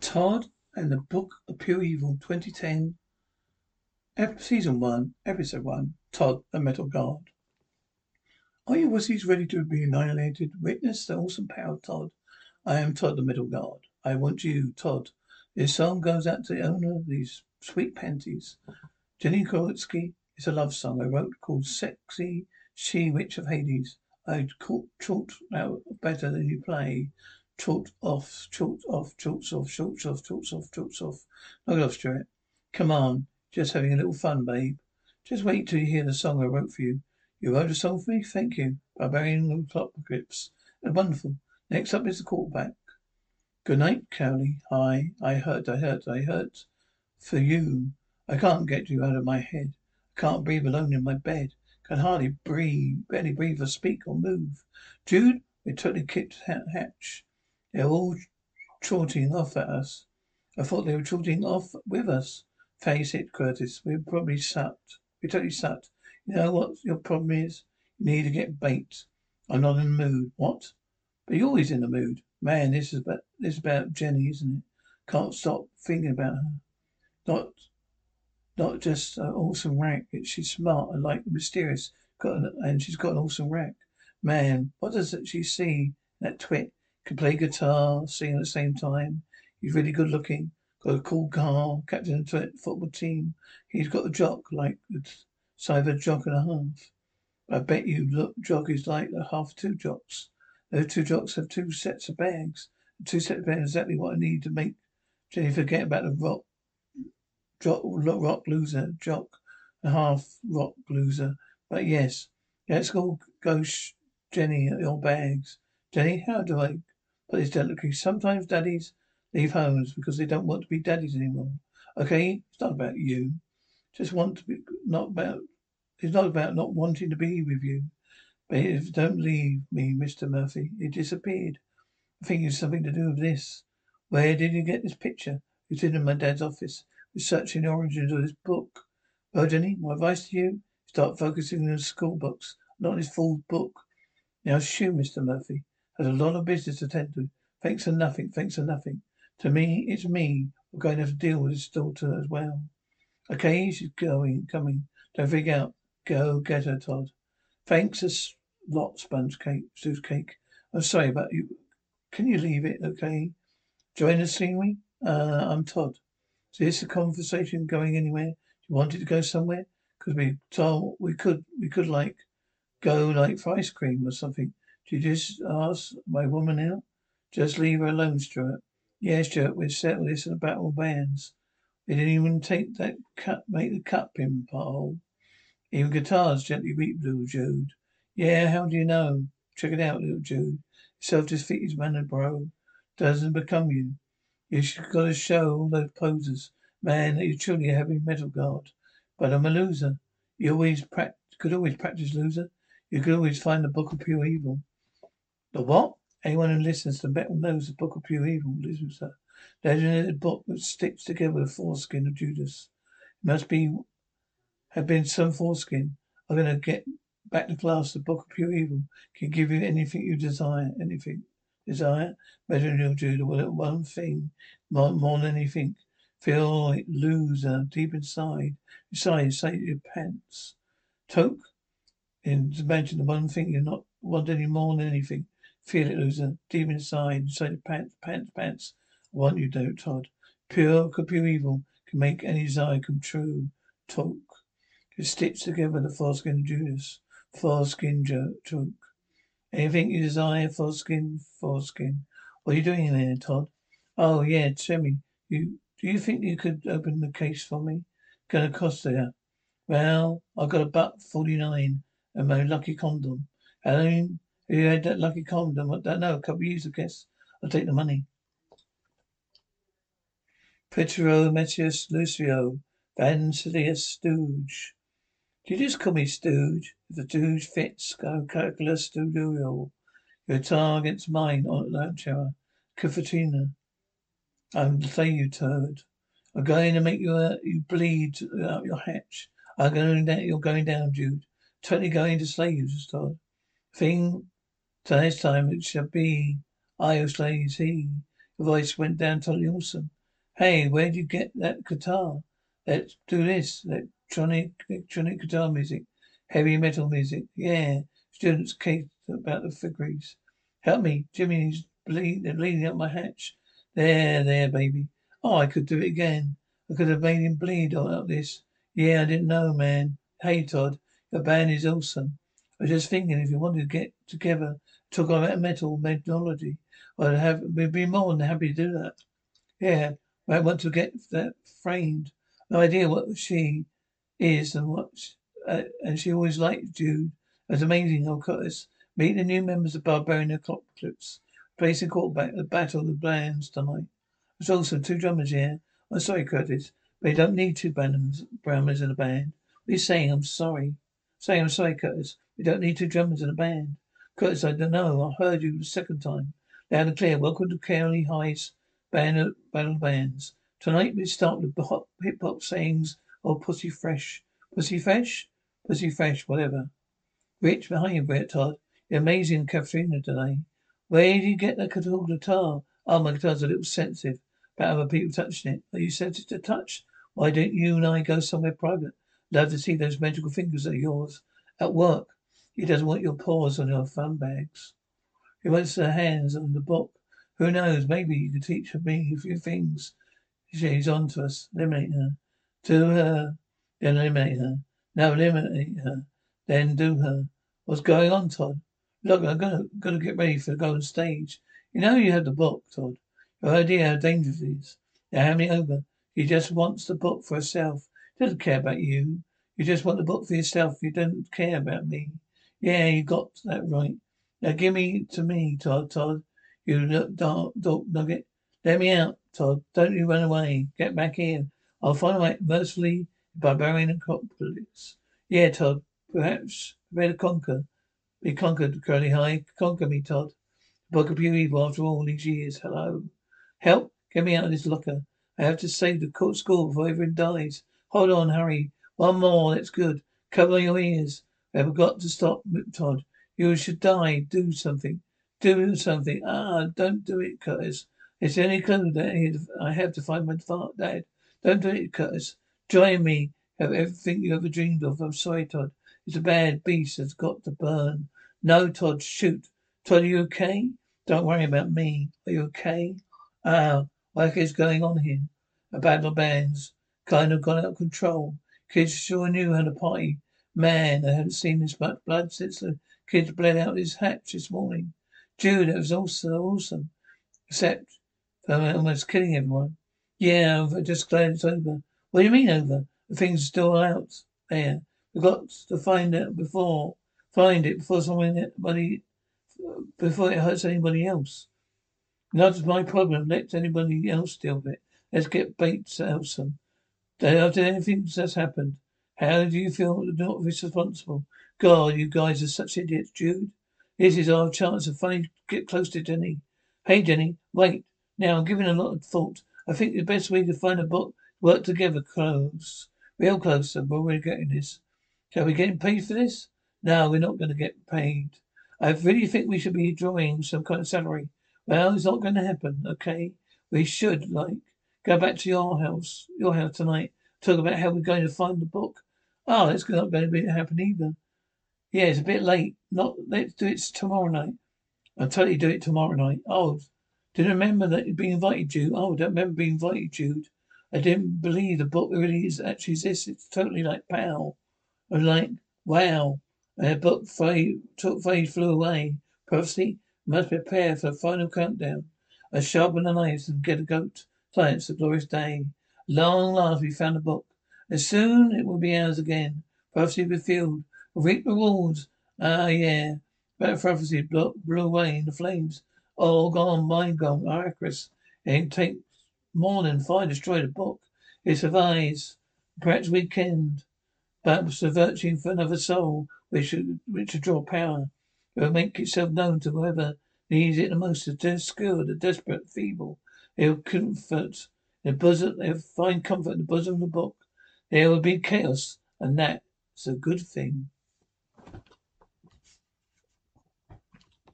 Todd and the Book of Pure Evil, 2010, Ep- Season 1, Episode 1. Todd, the Metal God. Are you wussies ready to be annihilated? Witness the awesome power of Todd. I am Todd, the Metal God. I want you, Todd. This song goes out to the owner of these sweet panties. Jenny Kowalski. It's a love song I wrote called Sexy She Witch of Hades. I caught chalked now better than you play. Chalked off, chalked off, chalked off, chalked off, chalked off, chalked off. Knock it off, Stuart. Come on. Just having a little fun, babe. Just wait till you hear the song I wrote for you. You wrote a song for me? Thank you. Barbarian Apocalypse. That's wonderful. Next up is the quarterback. Good night, Crowley. Hi. I hurt, I hurt, I hurt. For you. I can't get you out of my head. I can't breathe alone in my bed. Can hardly breathe, barely breathe or speak or move. Jude, we totally kicked ha- They're all trotting off at us. I thought they were trotting off with us. Face it, Curtis, we probably sucked. We totally sucked. You know what your problem is? You need to get bait. I'm not in the mood. What? But you're always in the mood. Man, this is about this is about Jenny, isn't it? Can't stop thinking about her. Not not just an awesome rack. She's smart and like mysterious. Got an, and she's got an awesome rack. Man, what does she see? That twit can play guitar, sing at the same time. He's really good looking. Got a cool car, captain of the football team. He's got a jock like the size of a jock and a half. I bet you look jock is like the half two jocks. Those two jocks have two sets of bags. The two sets of bags exactly what I need to make Jenny forget about the rock jock, rock loser, jock, and half rock loser. But yes, let's go, go, sh- Jenny, your bags. Jenny, how do I put this delicately? Sometimes daddies leave homes because they don't want to be daddies anymore. Okay, it's not about you. Just want to be, not about, it's not about not wanting to be with you. But if don't leave me, Mr. Murphy, it disappeared. I think it's something to do with this. Where did you get this picture? It's in my dad's office researching the origins of this book. Oh, well, Jenny, my advice to you, start focusing on the school books, not this fool book. Now, shoo, Mr. Murphy, has a lot of business to attend to. Thanks for nothing, thanks for nothing. To me, it's me. We're going to have to deal with this daughter as well. Okay, she's going, coming. Don't freak out. Go get her, Todd. Thanks a lot, sponge cake, Sue's cake. I'm sorry about you. Can you leave it, okay? Join the scenery? Uh, I'm Todd. Is this a conversation going anywhere? Do you wanted to go somewhere? Because we told we could, we could like go like for ice cream or something. Did you just ask my woman out? Just leave her alone, Stuart. Yes, Stuart, we'll settle this in a battle bands. They didn't even take that cut, make the cut pin hole. Even guitars gently weep, little Jude. Yeah, how do you know? Check it out, little Jude. Self-defeated man, and bro. Doesn't become you. You should gotta show all those posers, man, that you're truly a heavy metal god. But I'm a loser. You always prac- could always practice loser. You could always find the book of pure evil. The what? Anyone who listens to metal knows the book of pure evil, loser. Legendary book that sticks together the foreskin of Judas. It must be have been some foreskin. I'm gonna get back to class. The book of pure evil can give you anything you desire. Anything desire. Better than you do the one thing more, more than anything. Feel it like loser deep inside. Inside, say your pants. Toke. And imagine the one thing you're not want any more than anything. Feel it, loser. Deep inside, inside pants, pants, pants. Want you, don't, Todd. Pure, could pure evil can make any desire come true. Talk. It stitch together the foreskin Judas. Foreskin jo- toke. Anything you desire, foreskin, foreskin. What are you doing there, Todd? Oh, yeah, me. You, do you think you could open the case for me? Gonna cost there. Well, I got a buck forty-nine and my lucky condom. How you had that lucky condom? I don't know, a couple of years, I guess. I'll take the money. Petro Metius Lucio Van Sidious Stooge. Do you just call me Stooge? If the Stooge fits, go calculus studio. Your tar against mine on lunch hour. Cafatina. I'm say you turd. I'm going to make you uh, you bleed out your hatch. I'm going down. You're going down, Jude. Totally going to slay you, Todd. Thing. To this time it shall be. I who slays he. The voice went down totally awesome. Hey, where'd you get that guitar? Let's do this. Electronic, electronic guitar music. Heavy metal music. Yeah. Students case about the figures. Help me. Jimmy's bleed, bleeding out my hatch. There, there, baby. Oh, I could do it again. I could have made him bleed all out this. Yeah, I didn't know, man. Hey, Todd, your band is awesome. I was just thinking if you wanted to get together, talk about metal methodology, I'd have we'd be more than happy to do that. Yeah, I want to get that framed. No idea what she is and what, uh, and she always liked Jude. It was amazing, of course. Meet the new members of Barbarian Apocalypse. Placing quarterback the Battle of the Bands tonight. There's also two drummers here. I'm sorry, Curtis. But you don't need two drummers, in a band. You saying? I'm sorry. Saying I'm sorry, Curtis. We don't need two drummers in a band. Curtis, I don't know. I heard you the second time. Loud and clear. Welcome to County High's band of battle bands. Tonight we start with the hip hop sayings of Pussy Fresh. Pussy Fresh? Pussy Fresh, whatever. Rich, behind you, Brett Todd. You're amazing, Katrina, today. Where did you get that guitar? Oh, my guitar's a little sensitive about other people touching it. Are you sensitive to touch? Why don't you and I go somewhere private? Love to see those magical fingers of yours. At work. He doesn't want your paws on your fun bags. He wants their hands on the book. Who knows? Maybe you could teach me a few things. She's on to us. Eliminate her. To her. Then eliminate her. Now eliminate her. Then do her. What's going on, Todd? Look, I'm gonna gotta get ready for the golden stage. You know you have the book, Todd. Your idea how dangerous it is. Now hand me over. He just wants the book for herself. He doesn't care about you. You just want the book for yourself. You don't care about me. Yeah, you got that right. Now give me to me, Todd, Todd. You dark, dark nugget. Let me out, Todd. Don't you run away. Get back here. I'll find way mercifully Barbarian Apocalypse. Yeah, Todd. Perhaps better conquer. Be conquered, Crowley High. Conquer me, Todd. Book of evil after all these years. Hello. Help! Get me out of this locker. I have to save the court school before everyone dies. Hold on, hurry. One more, that's good. Cover your ears. We have got to stop, Todd. You should die. Do something. Do something. Ah, don't do it, Curtis. It's the only clue that I have to find my dad. Don't do it, Curtis. Join me. Have everything you ever dreamed of. I'm sorry, Todd. It's a bad beast that's got to burn. No, Todd, shoot. Todd, are you okay? Don't worry about me. Are you okay? Ah, what is going on here? A battle bands. Kind of gone out of control. Kids sure knew how to party. Man, I haven't seen this much blood since the kids bled out his hatch this morning. Jude, it was also awesome. Except for almost killing everyone. Yeah, I'm just glad it's over. What do you mean over? The thing's still out there. We've got to find it before, find it before somebody, before it hurts anybody else. Not my problem. Let anybody else deal with it. Let's get Bates Elson. After anything that's happened, how do you feel not responsible? God, you guys are such idiots, Jude. This is our chance to finally get close to Denny. Hey, Denny, wait. Now, I'm giving a lot of thought. I think the best way to find a book, work together close. Real close, but we're getting this. Shall we get paid for this? No, we're not going to get paid. I really think we should be drawing some kind of salary. Well, it's not going to happen, okay? We should, like, go back to your house, your house tonight, talk about how we're going to find the book. Oh, that's not going to be happen either. Yeah, it's a bit late. Not, let's do it tomorrow night. I'll totally do it tomorrow night. Oh, didn't remember that you'd invited, Jude. Oh, I don't remember being invited, Jude. I didn't believe the book really is actually exists. It's totally like pow. I was like, wow. And the book fade, took fade, flew away. Prophecy must prepare for the final countdown. I sharpen the knives and get a goat. Science, a glorious day. Long last we found the book. And soon it will be ours again. Prophecy fulfilled. We'll Reap rewards. Ah, yeah. That prophecy blew, blew away in the flames. All gone, mind gone, Icarus. It takes more than fire to destroy the book. It survives. Perhaps weekend. But searching for another soul which should, which should draw power. It will make itself known to whoever needs it the most, the obscure, the desperate, feeble. They will comfort the bosom, they will find comfort in the bosom of the book. There will be chaos, and that's a good thing.